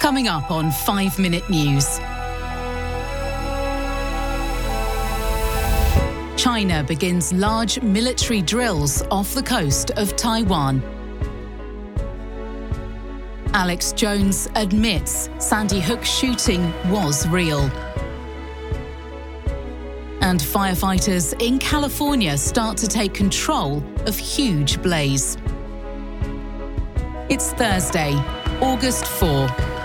Coming up on 5 Minute News. China begins large military drills off the coast of Taiwan. Alex Jones admits Sandy Hook shooting was real. And firefighters in California start to take control of huge blaze. It's Thursday, August 4.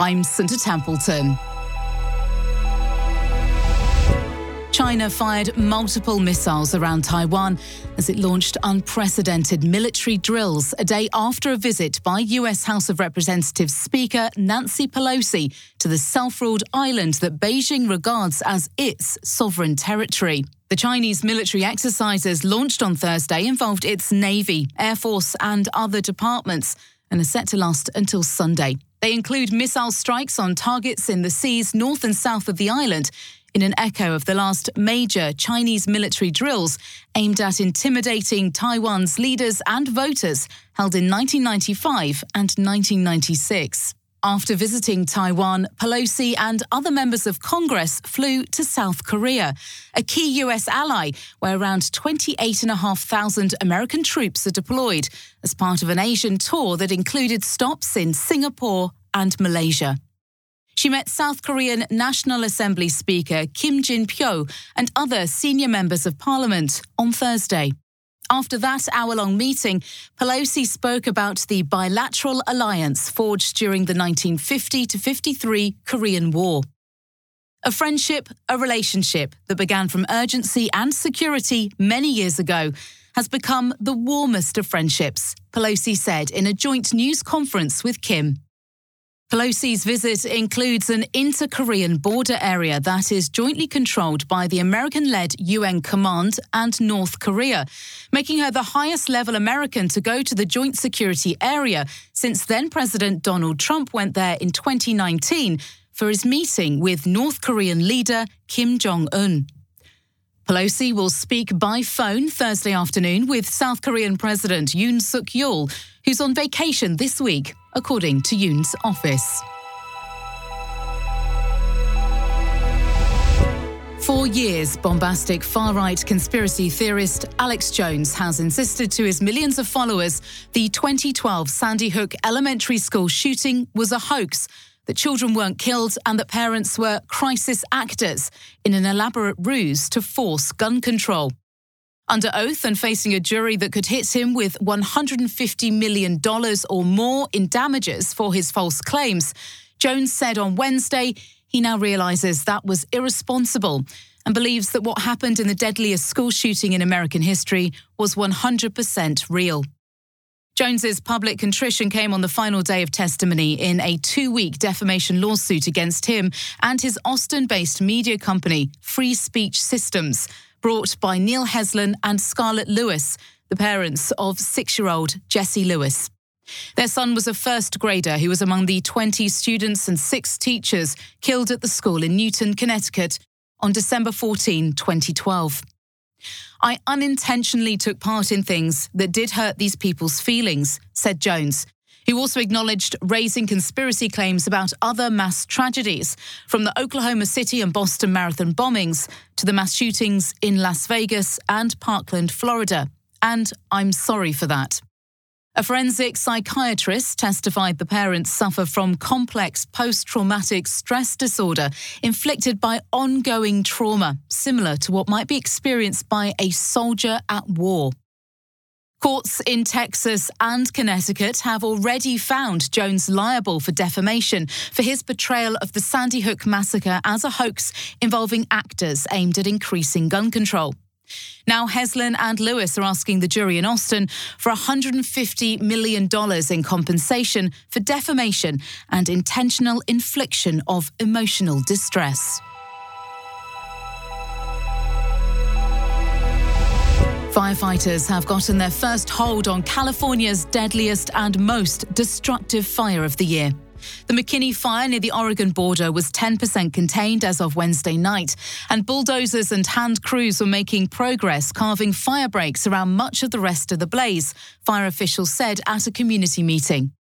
I'm Santa Templeton. China fired multiple missiles around Taiwan as it launched unprecedented military drills a day after a visit by US House of Representatives Speaker Nancy Pelosi to the self ruled island that Beijing regards as its sovereign territory. The Chinese military exercises launched on Thursday involved its Navy, Air Force, and other departments and are set to last until Sunday. They include missile strikes on targets in the seas north and south of the island in an echo of the last major Chinese military drills aimed at intimidating Taiwan's leaders and voters held in 1995 and 1996. After visiting Taiwan, Pelosi and other members of Congress flew to South Korea, a key US ally where around 28,500 American troops are deployed as part of an Asian tour that included stops in Singapore and Malaysia. She met South Korean National Assembly Speaker Kim Jin Pyo and other senior members of parliament on Thursday. After that hour long meeting, Pelosi spoke about the bilateral alliance forged during the 1950 to 53 Korean War. A friendship, a relationship that began from urgency and security many years ago has become the warmest of friendships, Pelosi said in a joint news conference with Kim. Pelosi's visit includes an inter Korean border area that is jointly controlled by the American led UN Command and North Korea, making her the highest level American to go to the joint security area since then President Donald Trump went there in 2019 for his meeting with North Korean leader Kim Jong un. Pelosi will speak by phone Thursday afternoon with South Korean President Yoon Suk Yeol, who's on vacation this week, according to Yoon's office. For years, bombastic far right conspiracy theorist Alex Jones has insisted to his millions of followers the 2012 Sandy Hook elementary school shooting was a hoax that children weren't killed and that parents were crisis actors in an elaborate ruse to force gun control. Under oath and facing a jury that could hit him with $150 million or more in damages for his false claims, Jones said on Wednesday he now realizes that was irresponsible and believes that what happened in the deadliest school shooting in American history was 100% real. Jones's public contrition came on the final day of testimony in a two-week defamation lawsuit against him and his Austin-based media company, Free Speech Systems, brought by Neil Heslin and Scarlett Lewis, the parents of six-year-old Jesse Lewis. Their son was a first grader who was among the 20 students and six teachers killed at the school in Newtown, Connecticut on December 14, 2012. I unintentionally took part in things that did hurt these people's feelings, said Jones, who also acknowledged raising conspiracy claims about other mass tragedies, from the Oklahoma City and Boston marathon bombings to the mass shootings in Las Vegas and Parkland, Florida. And I'm sorry for that. A forensic psychiatrist testified the parents suffer from complex post traumatic stress disorder inflicted by ongoing trauma, similar to what might be experienced by a soldier at war. Courts in Texas and Connecticut have already found Jones liable for defamation for his portrayal of the Sandy Hook massacre as a hoax involving actors aimed at increasing gun control. Now, Heslin and Lewis are asking the jury in Austin for $150 million in compensation for defamation and intentional infliction of emotional distress. Firefighters have gotten their first hold on California's deadliest and most destructive fire of the year. The McKinney fire near the Oregon border was 10% contained as of Wednesday night, and bulldozers and hand crews were making progress carving fire breaks around much of the rest of the blaze, fire officials said at a community meeting.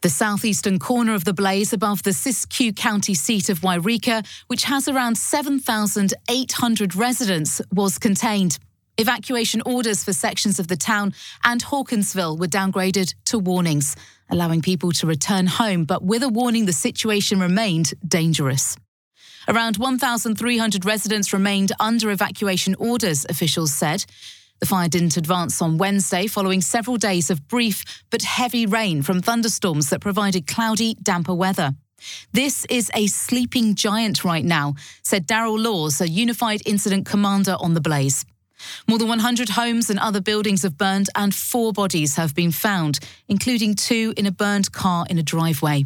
The southeastern corner of the blaze above the Siskiyou County seat of Yreka, which has around 7,800 residents, was contained. Evacuation orders for sections of the town and Hawkinsville were downgraded to warnings, allowing people to return home, but with a warning the situation remained dangerous. Around 1,300 residents remained under evacuation orders, officials said. The fire didn't advance on Wednesday following several days of brief but heavy rain from thunderstorms that provided cloudy, damper weather. This is a sleeping giant right now, said Daryl Laws, a unified incident commander on the blaze. More than 100 homes and other buildings have burned, and four bodies have been found, including two in a burned car in a driveway.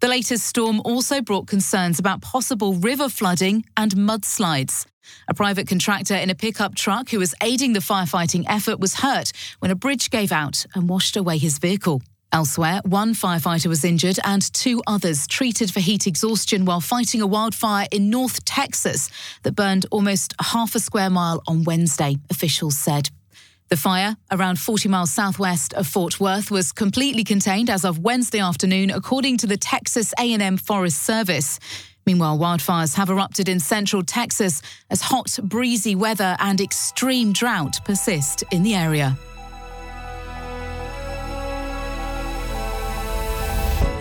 The latest storm also brought concerns about possible river flooding and mudslides. A private contractor in a pickup truck who was aiding the firefighting effort was hurt when a bridge gave out and washed away his vehicle. Elsewhere, one firefighter was injured and two others treated for heat exhaustion while fighting a wildfire in North Texas that burned almost half a square mile on Wednesday, officials said. The fire, around 40 miles southwest of Fort Worth, was completely contained as of Wednesday afternoon, according to the Texas A&M Forest Service. Meanwhile, wildfires have erupted in central Texas as hot, breezy weather and extreme drought persist in the area.